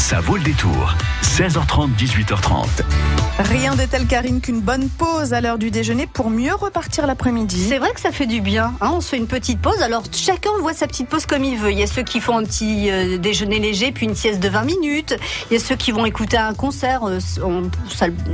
Ça vaut le détour. 16h30, 18h30. Rien de tel, Karine, qu'une bonne pause à l'heure du déjeuner pour mieux repartir l'après-midi. C'est vrai que ça fait du bien. Hein on se fait une petite pause. Alors chacun voit sa petite pause comme il veut. Il y a ceux qui font un petit euh, déjeuner léger puis une sieste de 20 minutes. Il y a ceux qui vont écouter un concert. Euh,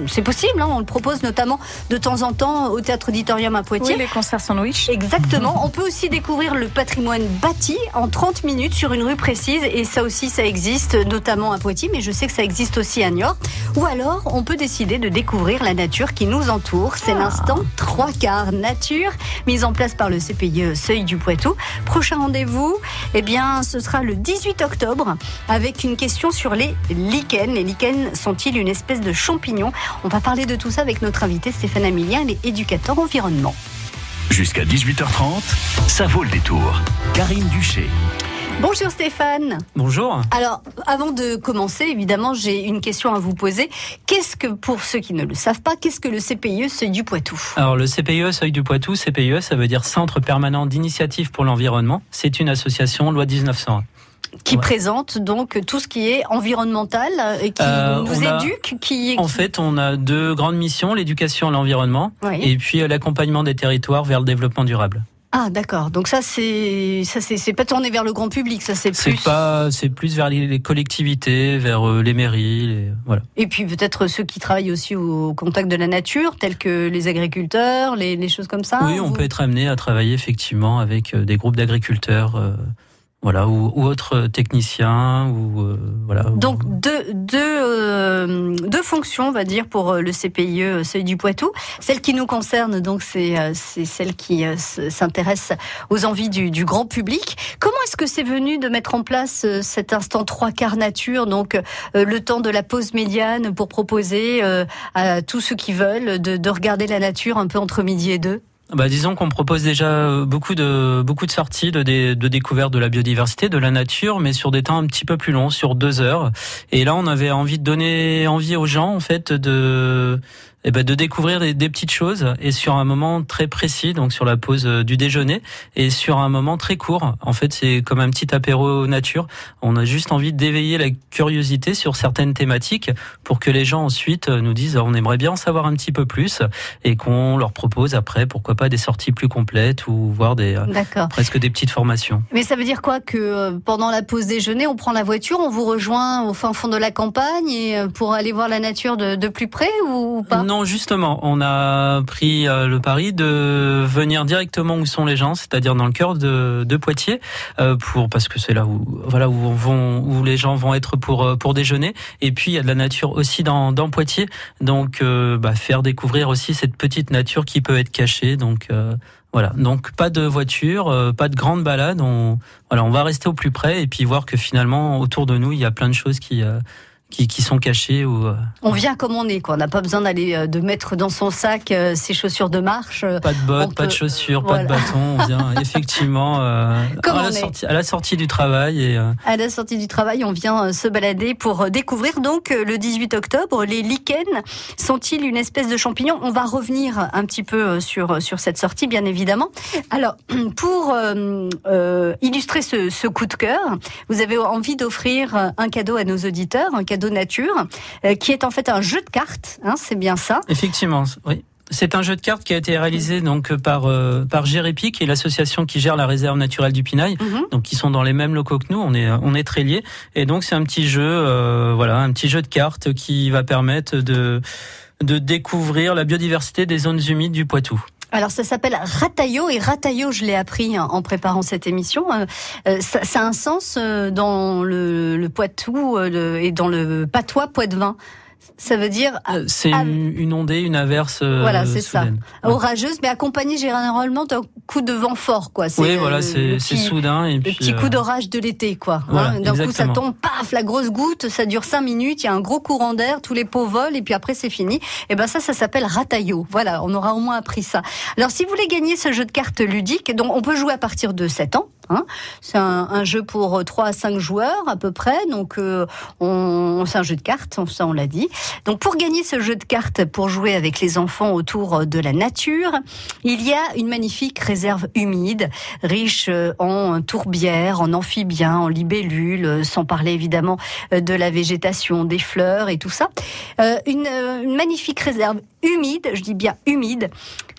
c'est possible. Hein on le propose notamment de temps en temps au théâtre auditorium à Poitiers. Oui, les concerts sandwich. Exactement. on peut aussi découvrir le patrimoine bâti en 30 minutes sur une rue précise. Et ça aussi, ça existe notamment à Poitiers, mais je sais que ça existe aussi à Niort. Ou alors, on peut décider de découvrir la nature qui nous entoure. C'est ah. l'instant trois quarts nature, mise en place par le CPIE Seuil du Poitou. Prochain rendez-vous, eh bien, ce sera le 18 octobre avec une question sur les lichens. Les lichens sont-ils une espèce de champignon? On va parler de tout ça avec notre invité Stéphane Amilien, les éducateurs environnement. Jusqu'à 18h30, ça vaut le détour. Karine Duché. Bonjour Stéphane. Bonjour. Alors, avant de commencer, évidemment, j'ai une question à vous poser. Qu'est-ce que, pour ceux qui ne le savent pas, qu'est-ce que le CPIE Seuil du Poitou? Alors, le CPIE Seuil du Poitou, CPIE, ça veut dire Centre permanent d'initiative pour l'environnement. C'est une association loi 1901 qui présente donc tout ce qui est environnemental et qui euh, nous éduque. Qui, En fait, on a deux grandes missions l'éducation à l'environnement et puis euh, l'accompagnement des territoires vers le développement durable. Ah d'accord. Donc ça c'est ça c'est pas tourné vers le grand public, ça c'est plus. C'est pas c'est plus vers les, collectivités, vers euh, les mairies, voilà. Et puis peut-être ceux qui travaillent aussi au contact de la nature, tels que les agriculteurs, les, choses comme ça. Oui, on peut être amené à travailler effectivement avec euh, des groupes d'agriculteurs. Euh, voilà, ou, ou autres techniciens, ou euh, voilà. Donc deux, deux, euh, deux fonctions, on va dire, pour euh, le CPIE Seuil du Poitou. Celle qui nous concerne, donc, c'est c'est celle qui s'intéresse aux envies du, du, grand public. Comment est-ce que c'est venu de mettre en place cet instant trois quarts nature, donc le temps de la pause médiane, pour proposer à tous ceux qui veulent de, de regarder la nature un peu entre midi et deux? Bah, disons qu'on propose déjà beaucoup de beaucoup de sorties de, de découverte de la biodiversité, de la nature, mais sur des temps un petit peu plus longs, sur deux heures. Et là, on avait envie de donner envie aux gens, en fait, de eh ben, de découvrir des, petites choses et sur un moment très précis, donc sur la pause euh, du déjeuner et sur un moment très court. En fait, c'est comme un petit apéro nature. On a juste envie d'éveiller la curiosité sur certaines thématiques pour que les gens ensuite euh, nous disent on aimerait bien en savoir un petit peu plus et qu'on leur propose après pourquoi pas des sorties plus complètes ou voir des euh, presque des petites formations. Mais ça veut dire quoi que pendant la pause déjeuner, on prend la voiture, on vous rejoint au fin fond de la campagne et pour aller voir la nature de, de plus près ou pas? Justement, on a pris euh, le pari de venir directement où sont les gens, c'est-à-dire dans le cœur de, Poitiers, euh, pour parce que c'est là où voilà où où les gens vont être pour euh, pour déjeuner. Et puis il y a de la nature aussi dans, dans Poitiers, donc bah, faire découvrir aussi cette petite nature qui peut être cachée. Donc voilà, donc pas de voiture, pas de grande balade. On, voilà, on va rester au plus près et puis voir que finalement autour de nous il y a plein de choses qui qui, qui, sont cachés ou. Euh, on vient comme on est, quoi. On n'a pas besoin d'aller euh, de mettre dans son sac euh, ses chaussures de marche. Pas de bottes, pas de chaussures, pas de bâton. On vient effectivement à, la sortie, à la sortie du travail et. À la sortie du travail, on vient se balader pour découvrir donc le 18 octobre les lichens. Sont-ils une espèce de champignon On va revenir un petit peu sur sur cette sortie, bien évidemment. Alors, pour illustrer ce, ce coup de cœur, vous avez envie d'offrir un cadeau à nos auditeurs, un cadeau de nature, euh, qui est en fait un jeu de cartes. Hein, c'est bien ça? Effectivement, oui. C'est un jeu de cartes qui a été réalisé donc par euh, par Gérépi, qui est l'association qui gère la réserve naturelle du Pinail, mhm. donc qui sont dans les mêmes locaux que nous. On est on est très liés. Et donc c'est un petit jeu, euh, voilà, un petit jeu de cartes qui va permettre de de découvrir la biodiversité des zones humides du Poitou. Alors ça s'appelle Rataillot et Rataillot, je l'ai appris en préparant cette émission. Euh, euh, ça, a un sens euh, dans le, le Poitou et dans le patois poitevin. Ça veut dire. Euh, c'est une, ondée, une averse. Euh, voilà, c'est ça. Orageuse, mais accompagnée généralement d'un coup de vent fort, quoi. Oui, voilà, c'est soudain. Et puis, le petit coup euh, d'orage de l'été, quoi. Hein, d'un coup, ça tombe, paf, la grosse goutte, ça dure cinq minutes, il y a un gros courant d'air, tous les pots volent, et puis après, c'est fini. Et ben ça, ça s'appelle Rataillot. Voilà, on aura au moins appris ça. Alors, si vous voulez gagner ce jeu de cartes ludique, donc on peut jouer à partir de 7 ans. Hein. c'est un, jeu pour 3 à 5 joueurs à peu près, donc euh, on, c'est un jeu de cartes, ça on l'a dit. Donc pour gagner ce jeu de cartes, pour jouer avec les enfants autour de la nature, il y a une magnifique réserve humide, riche euh, en tourbières, en amphibiens, en libellules, sans parler évidemment euh, de la végétation, des fleurs et tout ça. une, une magnifique réserve humide, je dis bien humide.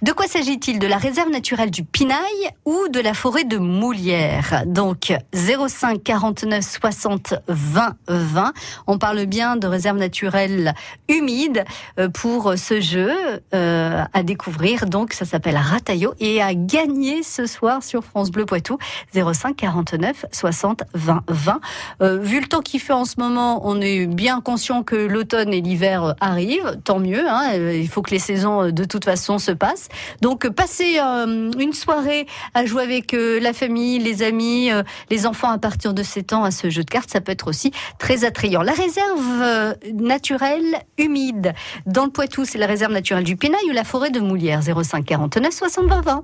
De quoi s'agit-il? De la réserve naturelle du Pinail ou de la forêt de Moulière Donc 05 49 60 20 20. On parle bien de réserve naturelle humide euh, pour ce jeu euh, à découvrir. Donc ça s'appelle Rataillot et à gagner ce soir sur France Bleu Poitou 05 49 60 20 20. vu le temps qu'il fait en ce moment, on est bien conscient que l'automne et l'hiver arrivent. Tant mieux. Hein, que les saisons euh, de toute façon se passent. Donc passer euh, une soirée à jouer avec euh, la famille, les amis, les enfants à partir de 7 ans à ce jeu de cartes, ça peut être aussi très attrayant. La réserve naturelle humide dans le Poitou, c'est la réserve naturelle du Pénail ou la forêt de Moulière 05 49 60 20 20.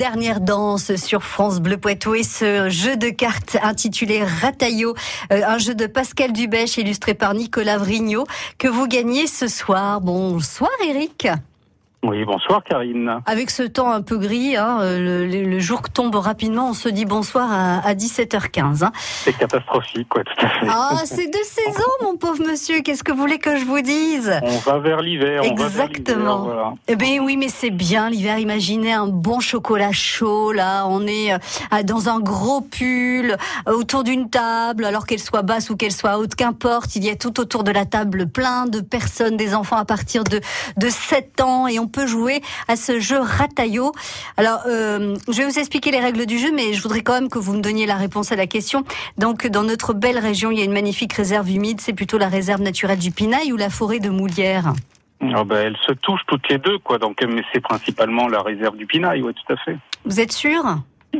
Dernière danse sur France Bleu Poitou et ce jeu de cartes intitulé Rataillot, euh, un jeu de Pascal Dubèche illustré par Nicolas Vrignot que vous gagnez ce soir. Bonsoir Eric. Oui, bonsoir Karine. Avec ce temps un peu gris, hein, le, le, le, jour tombe rapidement, on se dit bonsoir à, à 17h15. Hein. C'est catastrophique, quoi, tout à fait. Ah, c'est de saison, mon pauvre monsieur, qu'est-ce que vous voulez que je vous dise? On va vers l'hiver. Exactement. Voilà. Eh bien oui, mais c'est bien l'hiver, imaginez un bon chocolat chaud, là, on est euh, dans un gros pull, euh, autour d'une table, alors qu'elle soit basse ou qu'elle soit haute, qu'importe, il y a tout autour de la table plein de personnes, des enfants à partir de, de 7 ans, et on peut jouer à ce jeu Rataillot. Alors, euh, je vais vous expliquer les règles du jeu, mais je voudrais quand même que vous me donniez la réponse à la question. Donc, dans notre belle région, il y a une magnifique réserve humide. C'est plutôt la réserve naturelle du Pinail ou la forêt de Moulière oh ben, Elles se touchent toutes les deux, quoi. Donc, mais c'est principalement la réserve du Pinail, oui, tout à fait. Vous êtes sûr?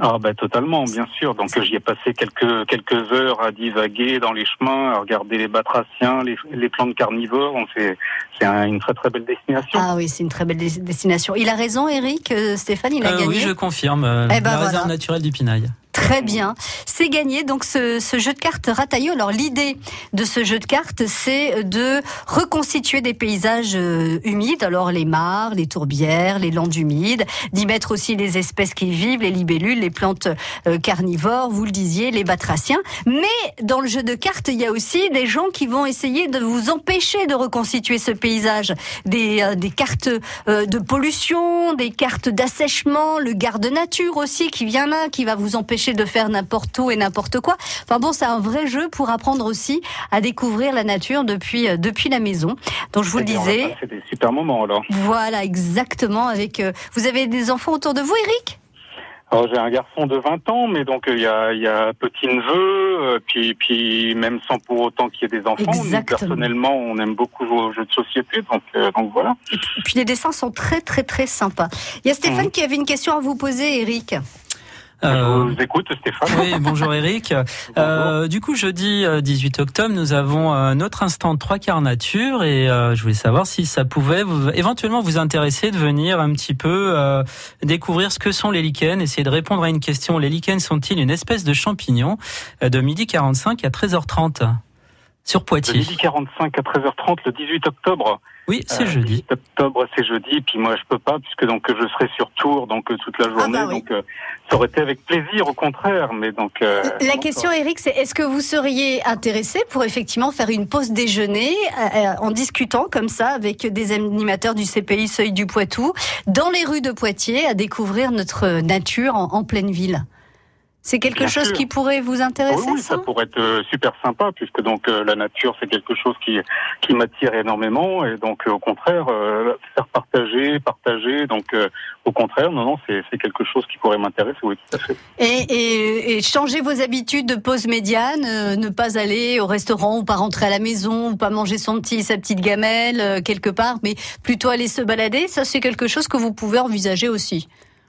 Ah ben totalement, bien sûr. Donc j'y ai passé quelques quelques heures à divaguer dans les chemins, à regarder les batraciens, les, les plantes carnivores. C'est c'est un, une très très belle destination. Ah oui, c'est une très belle destination. Il a raison, Eric. Euh, Stéphane, il a euh, gagné. Oui, je confirme. Euh, eh ben la voilà. réserve naturelle du Pinail. Très bien, c'est gagné. Donc ce, jeu de cartes Rataillot. Alors l'idée de ce jeu de cartes, c'est de reconstituer des paysages euh, humides. Alors les mares, les tourbières, les landes humides, d'y mettre aussi les espèces qui y vivent, les libellules, les plantes euh, carnivores, vous le disiez, les batraciens. Mais dans le jeu de cartes, il y a aussi des gens qui vont essayer de vous empêcher de reconstituer ce paysage. Des, euh, des cartes de pollution, des cartes d'assèchement, le garde nature aussi qui vient là, qui va vous empêcher de faire n'importe où et n'importe quoi. Enfin bon, c'est un vrai jeu pour apprendre aussi à découvrir la nature depuis euh, depuis la maison. Donc je vous le disais. C'est des super moments alors. Voilà, exactement. Avec euh, vous avez des enfants autour de vous, Eric? Alors j'ai un garçon de 20 ans, mais donc il y a, y a petit neveu, euh, puis puis même sans pour autant qu'il y ait des enfants. Nous, personnellement, on aime beaucoup jouer aux jeux de société, donc euh, donc voilà. Et puis les dessins sont très très très sympas. Il y a Stéphane mmh. qui avait une question à vous poser, Eric. Euh, je vous écoute, Stéphane. Oui, bonjour Eric. Euh, du coup, jeudi 18 euh, octobre, nous avons euh, notre instant de trois quarts nature et euh, je voulais savoir si ça pouvait vous, éventuellement vous intéresser de venir un petit peu euh, découvrir ce que sont les lichens, essayer de répondre à une question. Les lichens sont-ils une espèce de champignon de midi 45 à 13h30 sur Poitiers. De midi 45 à 13h30 le 18 octobre. Oui, c'est euh, jeudi. 18 octobre, c'est jeudi. Et puis moi, je peux pas puisque donc je serai sur tour donc toute la journée. Ah bah oui. Donc euh, ça aurait été avec plaisir, au contraire. Mais donc. Euh, la question, Eric, c'est est-ce que vous seriez intéressé pour effectivement faire une pause déjeuner euh, en discutant comme ça avec des animateurs du CPI Seuil du Poitou dans les rues de Poitiers à découvrir notre nature en, en pleine ville? C'est quelque Bien chose sûr. qui pourrait vous intéresser Oui, oui, ça pourrait être euh, super sympa puisque donc euh, la nature c'est quelque chose qui qui m'attire énormément et donc euh, au contraire euh, faire partager, partager donc euh, au contraire non non c'est c'est quelque chose qui pourrait m'intéresser oui tout à fait. Et, et, et changer vos habitudes de pause médiane, euh, ne pas aller au restaurant ou pas rentrer à la maison ou pas manger son petit sa petite gamelle euh, quelque part, mais plutôt aller se balader, ça c'est quelque chose que vous pouvez envisager aussi.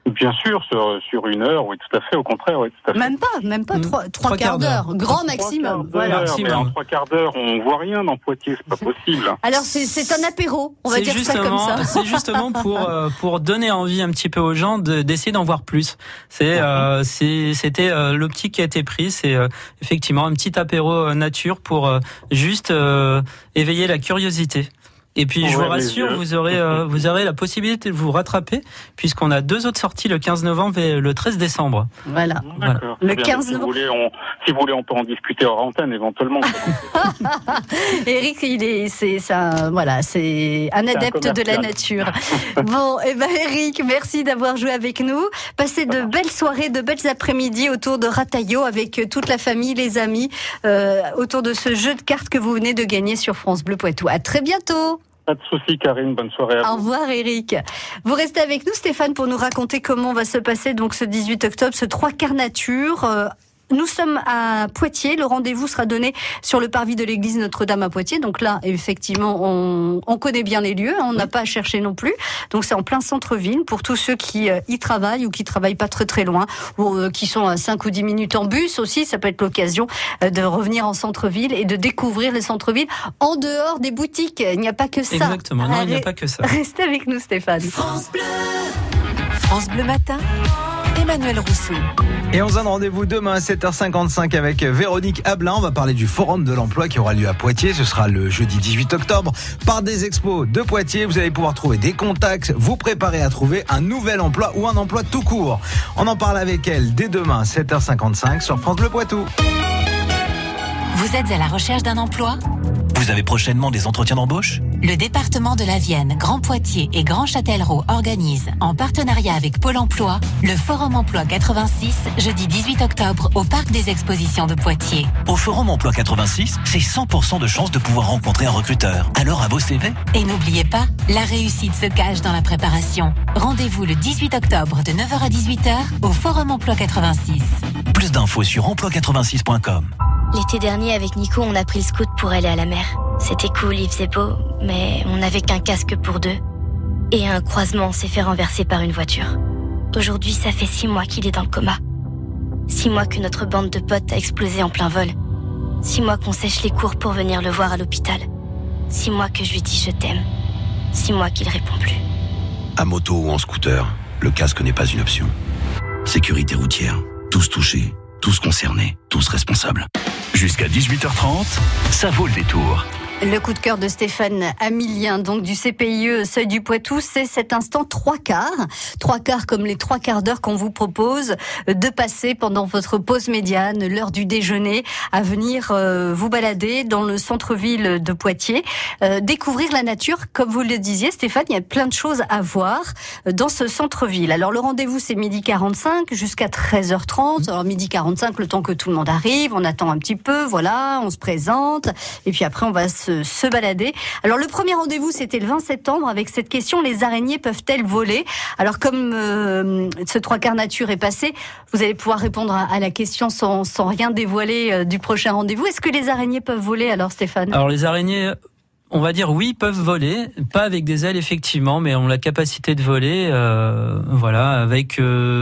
Bien sûr sur sur une heure oui tout à fait au contraire oui tout à fait. Même pas, même pas Mmh. trois, trois Trois quarts d'heure, grand Trois maximum. quarts Voilà. Maximum. mais en trois quarts d'heure on voit rien dans Poitiers c'est pas possible. Alors c'est c'est un apéro, on va C'est dire ça comme justement, ça. c'est justement pour euh, pour donner envie un petit peu aux gens de- d'essayer d'en voir plus. C'est euh, c'est c'était euh, l'optique qui a été prise. C'est euh, effectivement un petit apéro euh, nature pour euh, juste euh, éveiller la curiosité. Et puis je vous rassure, vous aurez euh, vous aurez la possibilité de vous rattraper puisqu'on a deux autres sorties le 15 novembre et le 13 décembre. Voilà. Voilà. D'accord. Le Très bien. 15 si vous novembre. voulez on si vous voulez on peut en discuter hors antenne éventuellement. Eric, il est, c'est ça, voilà, c'est un un adepte de la nature. bon, et ben Eric, merci d'avoir joué avec nous. Passez de belles soirées, de belles après-midi autour de Rataillot avec toute la famille, les amis, euh, autour de ce jeu de cartes que vous venez de gagner sur France Bleu Poitou. À très bientôt. Pas de souci Karine bonne soirée à vous. Au revoir Eric. Vous restez avec nous Stéphane pour nous raconter comment va se passer donc ce 18 octobre ce trois quarts nature. Euh, nous sommes à Poitiers. Le rendez-vous sera donné sur le parvis de l'église Notre-Dame à Poitiers. Donc là, effectivement, on, on connaît bien les lieux. On n'a pas à chercher non plus. Donc c'est en plein centre-ville pour tous ceux qui euh, y travaillent ou qui travaillent pas très très loin ou euh, qui sont à 5 ou 10 minutes en bus aussi. Ça peut être l'occasion euh, de revenir en centre-ville et de découvrir le centre-ville en dehors des boutiques. Il n'y a pas que ça. Exactement. Non, il n'y a pas que ça. Restez avec nous, Stéphane. France Bleu Matin Emmanuel Rousseau. Et on se donne rendez-vous demain à 7h55 avec Véronique Ablin. On va parler du Forum de l'emploi qui aura lieu à Poitiers. Ce sera le jeudi 18 octobre. Par des expos de Poitiers, vous allez pouvoir trouver des contacts, vous préparer à trouver un nouvel emploi ou un emploi tout court. On en parle avec elle dès demain 7h55 sur France Bleu Poitou. Vous êtes à la recherche d'un emploi? Vous avez prochainement des entretiens d'embauche? Le département de la Vienne, Grand Poitiers et Grand Châtellerault organisent, en partenariat avec Pôle emploi, le Forum Emploi 86, jeudi 18 octobre, au Parc des Expositions de Poitiers. Au Forum Emploi 86, c'est 100% de chance de pouvoir rencontrer un recruteur. Alors à vos CV Et n'oubliez pas, la réussite se cache dans la préparation. Rendez-vous le 18 octobre de 9h à 18h au Forum Emploi 86. Plus d'infos sur emploi86.com. L'été dernier, avec Nico, on a pris le scoot pour aller à la mer. C'était cool, il faisait beau, mais on n'avait qu'un casque pour deux. Et un croisement, s'est fait renverser par une voiture. Aujourd'hui, ça fait six mois qu'il est dans le coma. Six mois que notre bande de potes a explosé en plein vol. Six mois qu'on sèche les cours pour venir le voir à l'hôpital. Six mois que je lui dis je t'aime. Six mois qu'il répond plus. À moto ou en scooter, le casque n'est pas une option. Sécurité routière, tous touchés, tous concernés, tous responsables. Jusqu'à 18h30, ça vaut le détour. Le coup de cœur de Stéphane Amilien, donc du CPIE Seuil du Poitou, c'est cet instant trois quarts. Trois quarts comme les trois quarts d'heure qu'on vous propose de passer pendant votre pause médiane, l'heure du déjeuner, à venir euh, vous balader dans le centre-ville de Poitiers, euh, découvrir la nature. Comme vous le disiez, Stéphane, il y a plein de choses à voir euh, dans ce centre-ville. Alors le rendez-vous, c'est midi 45 jusqu'à 13h30. Alors midi 45, le temps que tout le monde arrive, on attend un petit peu, voilà, on se présente, et puis après on va se se, balader. Alors le premier rendez-vous, c'était le 20 septembre avec cette question les araignées peuvent-elles voler? Alors comme euh, ce trois quarts nature est passé, vous allez pouvoir répondre à, la question sans, sans rien dévoiler euh, du prochain rendez-vous. Est-ce que les araignées peuvent voler alors Stéphane? Alors les araignées on va dire oui, peuvent voler, pas avec des ailes effectivement, mais ont la capacité de voler, euh, voilà, avec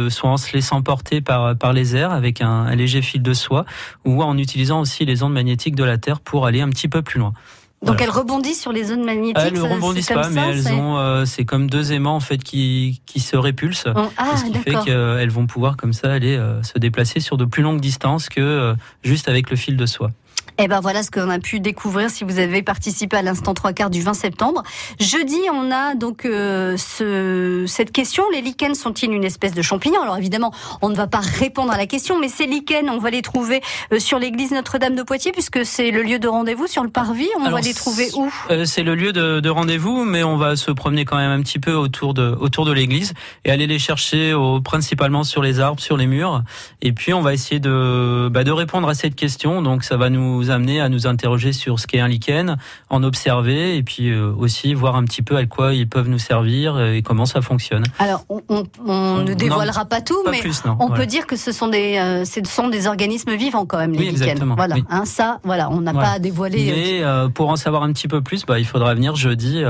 soit en se laissant porter par par les airs, avec un, léger fil de soie, ou en utilisant aussi les ondes magnétiques de la Terre pour aller un petit peu plus loin. Donc elles rebondissent sur les zones magnétiques. Elles ne rebondissent pas, mais elles ont, euh, c'est comme deux aimants en fait qui qui se répulsent. ah, ce qui fait qu'elles vont pouvoir comme ça aller euh, se déplacer sur de plus longues distances que euh, juste avec le fil de soie. Et eh ben voilà ce qu'on a pu découvrir si vous avez participé à l'instant trois quarts du 20 septembre. Jeudi, on a donc euh, ce, cette question les lichens sont-ils une espèce de champignon Alors évidemment, on ne va pas répondre à la question, mais ces lichens, on va les trouver euh, sur l'église Notre-Dame de Poitiers puisque c'est le lieu de rendez-vous sur le parvis. On va les trouver où? euh, C'est le lieu de, de rendez-vous, mais on va se promener quand même un petit peu autour de autour de l'église et aller les chercher au, principalement sur les arbres, sur les murs. Et puis on va essayer de bah, de répondre à cette question. Donc ça va nous amener à nous interroger sur ce qu'est un lichen, en observer et puis euh, aussi voir un petit peu à quoi ils peuvent nous servir euh, et comment ça fonctionne. Alors, on, ne dévoilera pas tout, mais on peut dire que ce sont des, euh, ce sont des organismes vivants quand même, les lichens. Voilà, hein, ça, voilà, on n'a pas à dévoiler. Mais pour en savoir un petit peu plus, bah, il faudra venir jeudi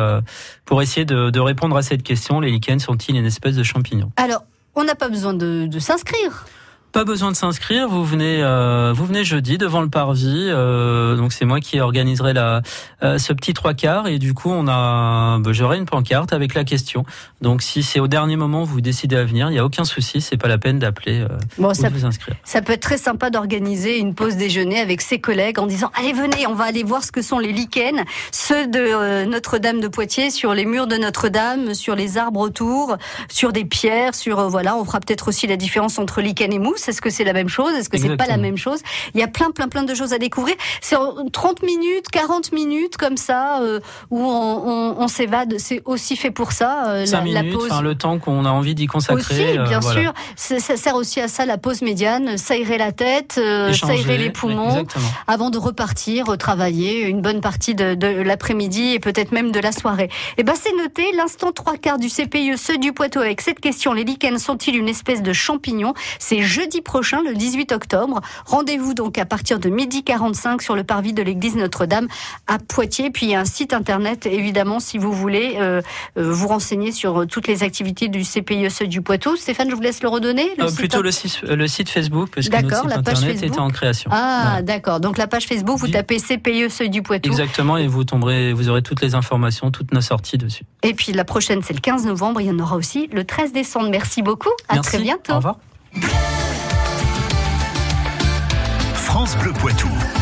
pour essayer de, de répondre à cette question. Les lichens sont-ils une espèce de champignon Alors, on n'a pas besoin de, de s'inscrire. Pas besoin de s'inscrire, vous venez, euh, vous venez jeudi devant le parvis. Euh, donc c'est moi qui organiserai la, euh, ce petit trois quarts et du coup on a, bah, j'aurai une pancarte avec la question. Donc si c'est au dernier moment vous décidez à venir, il y a aucun souci, c'est pas la peine d'appeler bon, ça, vous inscrire. Ça peut être très sympa d'organiser une pause déjeuner avec ses collègues en disant allez venez, on va aller voir ce que sont les lichens, ceux de Notre-Dame de Poitiers sur les murs de Notre-Dame, sur les arbres autour, sur des pierres, sur voilà, on fera peut-être aussi la différence entre lichen et mousse est-ce que c'est la même chose? Est-ce que c'est pas la même chose? Il y a plein, plein, plein de choses à découvrir. C'est 30 minutes, 40 minutes comme ça euh, où on, s'évade. C'est aussi fait pour ça. Euh, la, minutes, pause. le temps qu'on a envie d'y consacrer. Aussi, euh, bien sûr. Ça, sert aussi à ça la pause médiane, s'aérer la tête, s'aérer les poumons, avant de repartir travailler une bonne partie de, l'après-midi et peut-être même de la soirée. Et eh ben c'est noté. L'instant trois quarts du CPIE, ceux du Poitou, avec cette question les lichens sont-ils une espèce de champignon? C'est jeudi jeudi prochain, le 18 octobre. Rendez-vous donc à partir de midi 45 sur le parvis de l'église Notre-Dame à Poitiers. Puis il y a un site internet, évidemment, si vous voulez euh, euh, vous renseigner sur euh, toutes les activités du CPIE du Poitou. Stéphane, je vous laisse le redonner. plutôt le site, le site Facebook, parce que notre site internet était en création. Ah, d'accord. Donc la page Facebook, vous tapez CPIE du Poitou. Exactement, et vous tomberez, vous aurez toutes les informations, toutes nos sorties dessus. Et puis la prochaine, c'est le 15 novembre. Il y en aura aussi le 13 décembre. Merci beaucoup. À très bientôt. Au revoir. France Bleu Poitou.